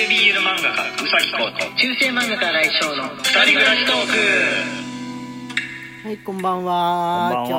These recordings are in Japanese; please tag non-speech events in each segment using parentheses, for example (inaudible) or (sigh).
系 BL 漫画家うさぎこと中世漫画家来翔の二人暮らしトーク。はいこんばんは。こんばんは。今日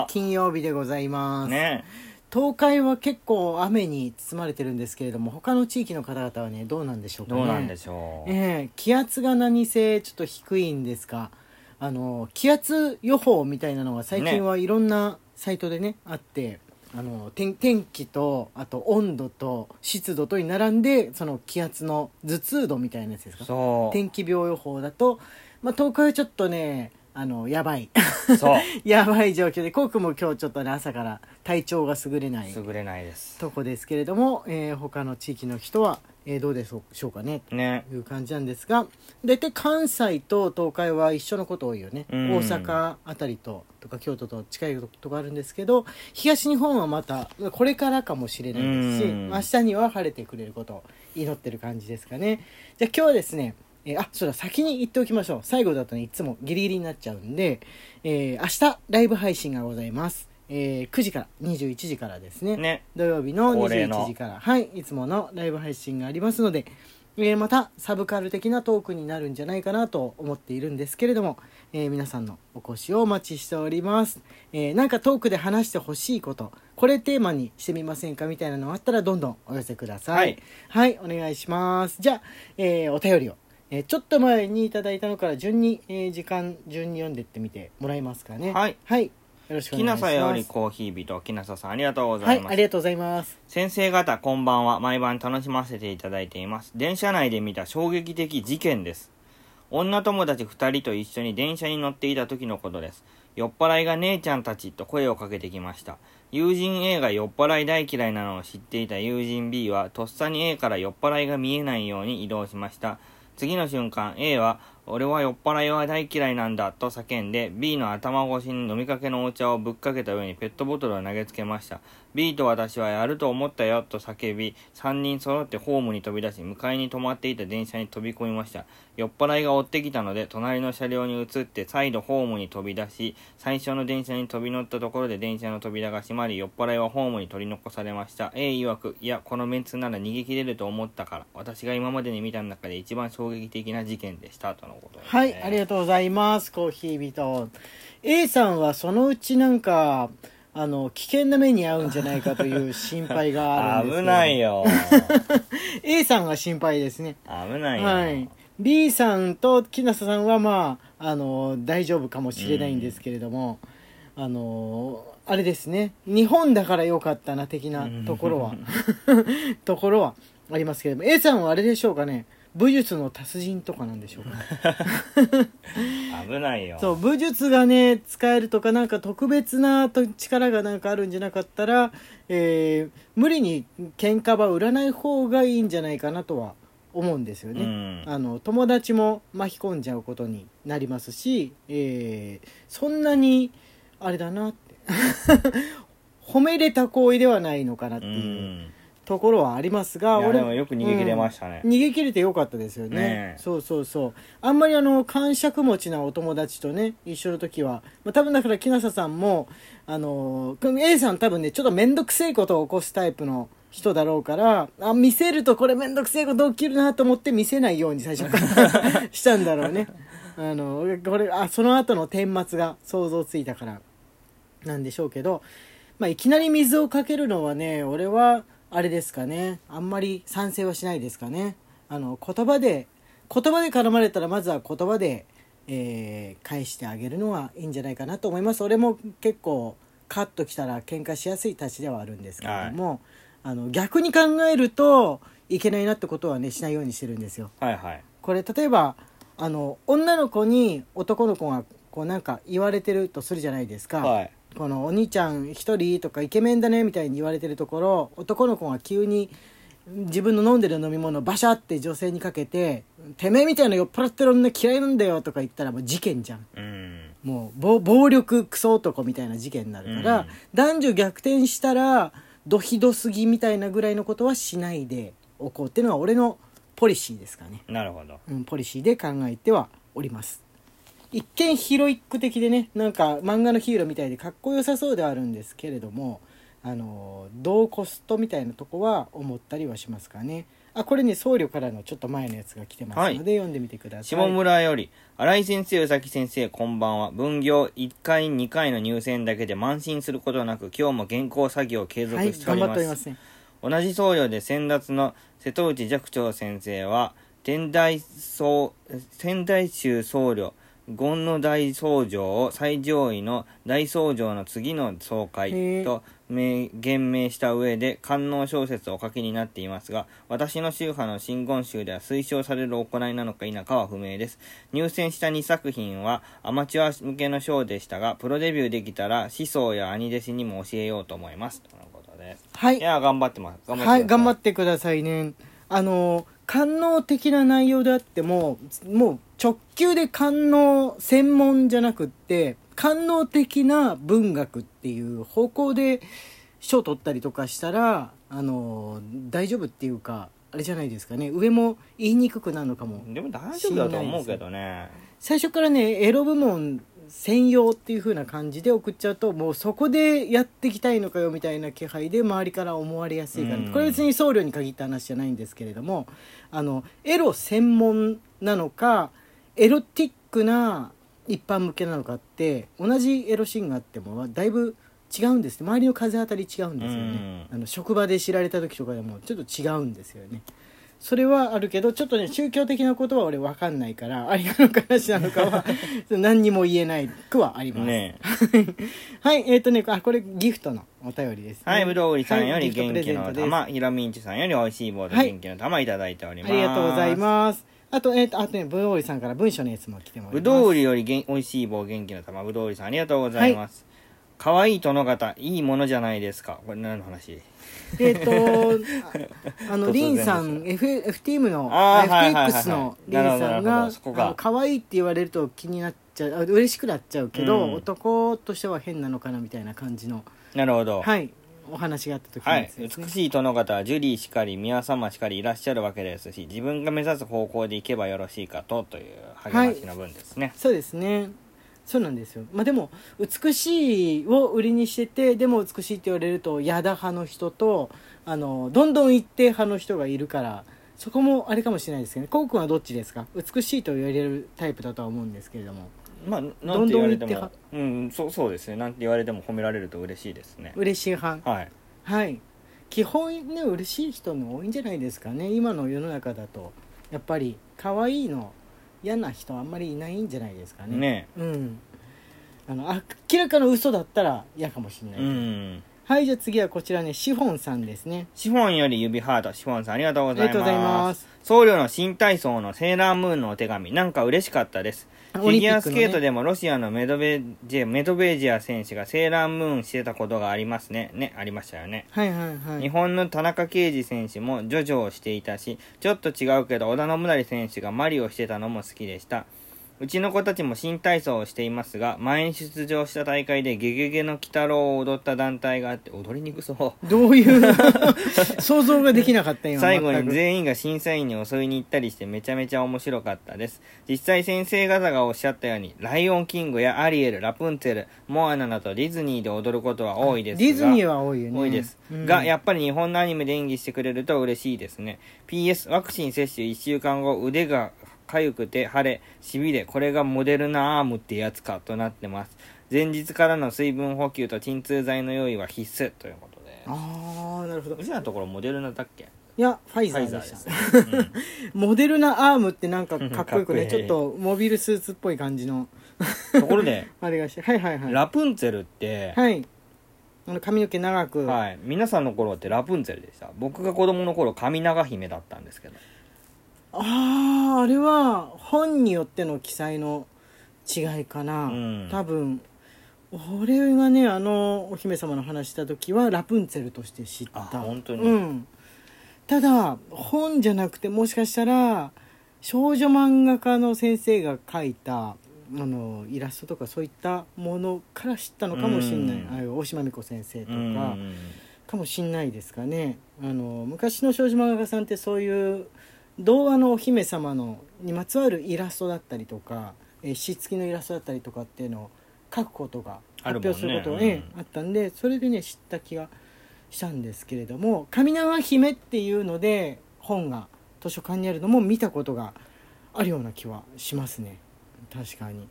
は金曜日でございます、ね。東海は結構雨に包まれてるんですけれども他の地域の方々はねどうなんでしょうかね。どうなんでしょう、ええ気圧が何せちょっと低いんですかあの気圧予報みたいなのが最近はいろんなサイトでねあってあの天天気とあと温度と湿度とに並んでその気圧の頭痛度みたいなやつですか？そう。天気病予報だと、まあ、東海はちょっとねあのやばい。そう。(laughs) やばい状況でコウ君も今日ちょっとね朝から体調が優れない優れないです。とこですけれども、えー他の地域の人は、えーどうでしょうかねね。という感じなんですが大体関西と東海は一緒のこと多いよね、うん。大阪あたりととか京都と近いとこあるんですけど東日本はまたこれからかもしれないですし、うん。明日には晴れてくれることを祈ってる感じですかね。じゃあ今日はですねえーあそうだ先に言っておきましょう。最後だとねいつもギリギリになっちゃうんで、えー明日ライブ配信がございます、えー9時から21時からですね。ね。土曜日の恒例の。21時から。はい。いつものライブ配信がありますので、えーまたサブカル的なトークになるんじゃないかなと思っているんですけれども、えー皆さんのお越しをお待ちしております、えーなんかトークで話してほしいことこれテーマにしてみませんかみたいなのがあったらどんどんお寄せください。はい、お願いします。じゃあ、えーお便りを。えーちょっと前にいただいたのから順に、えー時間順に読んでってみてもらえますかね。はい。はいよろしくおき願いしまさよりコーヒー人きなささんありがとうござはいいます、ありがとうございます。先生方こんばんは。毎晩楽しませていただいています。電車内で見た衝撃的事件です。女友達2人と一緒に電車に乗っていた時のことです。酔っ払いが姉ちゃんたちと声をかけてきました。友人 A が酔っ払い大嫌いなのを知っていた友人 B はとっさに A から酔っ払いが見えないように移動しました。次の瞬間 A は俺は酔っ払いは大嫌いなんだと叫んで B の頭越しに飲みかけのお茶をぶっかけた上にペットボトルを投げつけました B と私はやると思ったよと叫び3人揃ってホームに飛び出し向かいに止まっていた電車に飛び込みました。酔っ払いが追ってきたので隣の車両に移って再度ホームに飛び出し最初の電車に飛び乗ったところで電車の扉が閉まり酔っ払いはホームに取り残されました A 曰くいやこのメンツなら逃げ切れると思ったから私が今までに見た中で一番衝撃的な事件でしたとのね、はい、ありがとうございます。コーヒー人。A さんはそのうちなんか、あの、危険な目に遭うんじゃないかという心配があるんです (laughs) 危ない。よ (laughs) A さんが心配ですね。危ないよ、はい。B さんと木下さんはまあ、あの、大丈夫かもしれないんですけれども、あの、あれですね。日本だから良かったな、的なところは、(laughs) ところはありますけれども、A さんはあれでしょうかね。武術の達人とかなんでしょうか？ね。危ないよ。そう武術がね使えるとかなんか特別なと力がなんかあるんじゃなかったら、えー無理に喧嘩場売らない方がいいんじゃないかなとは思うんですよね、うん。あの友達も巻き込んじゃうことになりますし、えーそんなにあれだなって。(laughs) 褒めれた行為ではないのかなってう。いうんところはありますが、いやでもよく逃げ切れましたね。うん逃げ切れてよかったですよね。ねえ。そうそうそう。あんまりあの感触持ちなお友達とね一緒の時は、まあ、多分だから木下さんもあのー A さん多分ねちょっと面倒くせえことを起こすタイプの人だろうからあ見せるとこれ面倒くせえこと起きるなと思って見せないように最初から (laughs) したんだろうね。あのこれあその後の顛末が想像ついたからなんでしょうけど、まあ、いきなり水をかけるのはね俺はあれですかね。あんまり賛成はしないですかね。あの言葉で言葉で絡まれたらまずは言葉で、えー返してあげるのがいいんじゃないかなと思います。俺も結構カッときたら喧嘩しやすいたちではあるんですけれども、あの逆に考えるといけないなってことはねしないようにしてるんですよ。はいはい。これ例えばあの女の子に男の子がこうなんか言われてるとするじゃないですか、はいこのお兄ちゃん一人とかイケメンだねみたいに言われてるところ男の子が急に自分の飲んでる飲み物をバシャって女性にかけて「てめえみたいな酔っ払ってる女嫌いなんだよ」とか言ったらもう事件じゃん。うん。もう暴暴力クソ男みたいな事件になるから、うん。男女逆転したらドヒドすぎみたいなぐらいのことはしないでおこうっていうのが俺のポリシーですかね、なるほど。うん、ポリシーで考えてはおります一見ヒロイック的でねなんか漫画のヒーローみたいでかっこよさそうではあるんですけれどもあの同コストみたいなとこは思ったりはしますかねあこれね僧侶からのちょっと前のやつが来てますので、はい読んでみてください下村より、新井先生、宇崎先生、こんばんは。分業1回、2回の入選だけで慢心することなく、今日も原稿作業を継続しております。張っておりますね同じ僧侶で先達の瀬戸内寂聴先生は天台僧仙台宗僧侶権の大僧正を最上位の大僧正の次の総会と名言明した上で官能小説をお書きになっていますが私の宗派の真言宗では推奨される行いなのか否かは不明です。入選した2作品はアマチュア向けの賞でしたがプロデビューできたら思想や兄弟子にも教えようと思います。とのことで。すはい。いや、頑張ってます。頑張ってはい、頑張っってくださいね。あの、官能的な内容であっても、もう直球で官能専門じゃなくって、官能的な文学っていう方向で賞取ったりとかしたら、あの、大丈夫っていうか、あれじゃないですかね。上も言いにくくなるのかも。でも大丈夫だと思うけどね。最初からね、エロ部門専用っていう風な感じで送っちゃうともうそこでやっていきたいのかよみたいな気配で周りから思われやすいから、うん。これ別に僧侶に限った話じゃないんですけれどもあのエロ専門なのかエロティックな一般向けなのかって同じエロシーンがあってもだいぶ違うんです周りの風当たり違うんですよね、あの職場で知られた時とかでもちょっと違うんですよねそれはあるけどちょっとね宗教的なことは俺分かんないからありなのかなしなのかは (laughs) 何にも言えないくはあります、ね (laughs) はいえっ、とねあこれギフトのお便りです、ね、はい、ぶどう売りさんより元気の玉、ひろみんちさんよりおいしい棒とはい。元気の玉いただいております。ありがとうございます。あとえっ、とあとねぶどう売りさんから文章のやつも来てもらいます。ぶどう売りよりげんおいしい棒元気の玉、ぶどう売りさんありがとうございます。可愛い殿方、いいものじゃないですか。これ何の話？えっ、と (laughs) ああのリンさん F FTM の FTX のリンさんが可愛いって言われると気になっちゃうあ嬉しくなっちゃうけど、うん。男としては変なのかなみたいな感じのなるほど。はい。お話があった時はい。のやつ。ですね。美しい殿方はジュリーしかり、宮様しかりいらっしゃるわけですし、自分が目指す方向で行けばよろしいかと、という励ましの文ですね。そうですねそうなんですよ。まあでも美しいを売りにしててでも美しいって言われるとやだ派の人とあのどんどん一定派の人がいるからそこもあれかもしれないですけどね。こうくんはどっちですか？美しいと言われるタイプだとは思うんですけれども。まあ、なんて言われてどんどん言っも、うん、そうそうですね。なんて言われても褒められると嬉しいですね。嬉しい派。はい。はい。基本ね嬉しい人も多いんじゃないですかね。今の世の中だと。やっぱり可愛いの嫌な人あんまりいないんじゃないですかね。ねうん。あの明らかな嘘だったら嫌かもしれない、うん。はいじゃあ次はこちらねシフォンさんですねシフォンより指ハート、シフォンさんありがとうございます。ありがとうございます僧侶の新体操のセーラームーンのお手紙、なんか嬉しかったです。あフィギュアスケートでもロシアのメドベジェメドベージア選手がセーラームーンしてたことがありますね。ね、ありましたよね。はいはいはい日本の田中圭司選手もジョジョをしていたし、ちょっと違うけど織田信成選手がマリをしてたのも好きでした。うちの子たちも新体操をしていますが、前に出場した大会でゲゲゲの鬼太郎を踊った団体があって踊りにくそう。どういう (laughs) 想像ができなかった今最後に全員が審査員に襲いに行ったりしてめちゃめちゃ面白かったです。実際先生方がおっしゃったようにライオンキングやアリエルラプンツェルモアナなどディズニーで踊ることは多いですがディズニーは多いよね。多いです、うん。がやっぱり日本のアニメで演技してくれると嬉しいですね。PS ワクチン接種1週間後腕が痒くて腫れしびれこれがモデルナアームってやつかとなってます。前日からの水分補給と鎮痛剤の用意は必須ということで。ああなるほど。うちらのところモデルナだっけ？いやファイフザーでした。うん (laughs) モデルナアームってなんかかっこよくねいいちょっとモビルスーツっぽい感じの。ところで (laughs) あれがしてはいはいはい。ラプンツェルって、はい。あの髪の毛長く、はい、皆さんの頃ってラプンツェルでした？僕が子供の頃髪長姫だったんですけどあああれは本によっての記載の違いかな、うん。多分俺がねあのお姫様の話した時はラプンツェルとして知った。あ本当に。うん。ただ本じゃなくてもしかしたら少女漫画家の先生が描いたあのイラストとかそういったものから知ったのかもしれない、うん。ああいう大島美子先生とか、うん。かもしんないですかね。あの昔の少女漫画家さんってそういう童話のお姫様のにまつわるイラストだったりとかえー詩付きのイラストだったりとかっていうのを書くことが発表することが、うん。ええあったんでそれでね知った気がしたんですけれども「神縄姫」っていうので本が図書館にあるのも見たことがあるような気はしますね。確かに。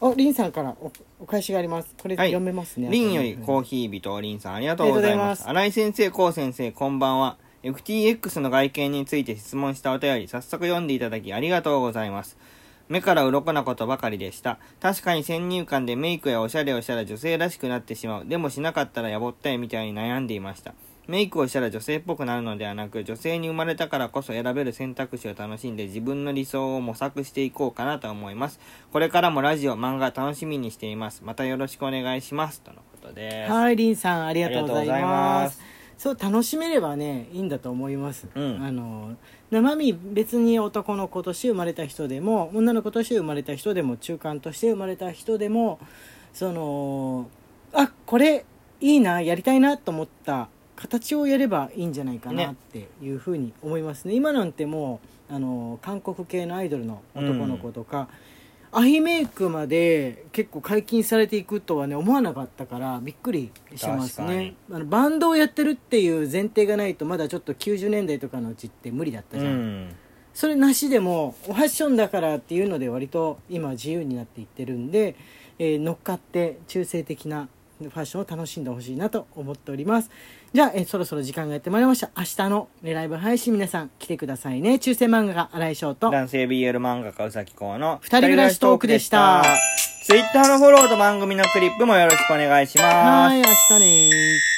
おリンさんからおお返しがあります。これはい。読めますね、リンよりコーヒー人リンさんありがとうございます。新井先生、コウ先生、こんばんは。FTX の外見について質問したお便り、早速読んでいただきありがとうございます。目から鱗なことばかりでした。確かに先入観でメイクやおしゃれをしたら女性らしくなってしまう。でもしなかったらやぼったいみたいに悩んでいました。メイクをしたら女性っぽくなるのではなく、女性に生まれたからこそ選べる選択肢を楽しんで自分の理想を模索していこうかなと思います。これからもラジオ、漫画楽しみにしています。またよろしくお願いします。とのことです。はい、リンさんありがとうございます。そう楽しめればねいいんだと思います。うんあの生身別に男の子として生まれた人でも女の子として生まれた人でも中間として生まれた人でもそのあこれいいなやりたいなと思った形をやればいいんじゃないかなねっていうふうに思いますね。今なんてもうあの韓国系のアイドルの男の子とか、アイメイクまで結構解禁されていくとはね思わなかったからびっくりしますね。あのバンドをやってるっていう前提がないとまだちょっと90年代とかのうちって無理だったうじゃん、ん。それなしでもファッションだからっていうので割と今自由になっていってるんで、えー乗っかって中性的なファッションを楽しんでほしいなと思っております。じゃあ、えーそろそろ時間がやってまいりました。明日の、ね、ライブ配信皆さん来てくださいね。中世漫画家新井翔と。男性 BL 漫画家うさきこうの二人暮らしトークでした。ツイッターのフォローと番組のクリップもよろしくお願いします。はい明日ね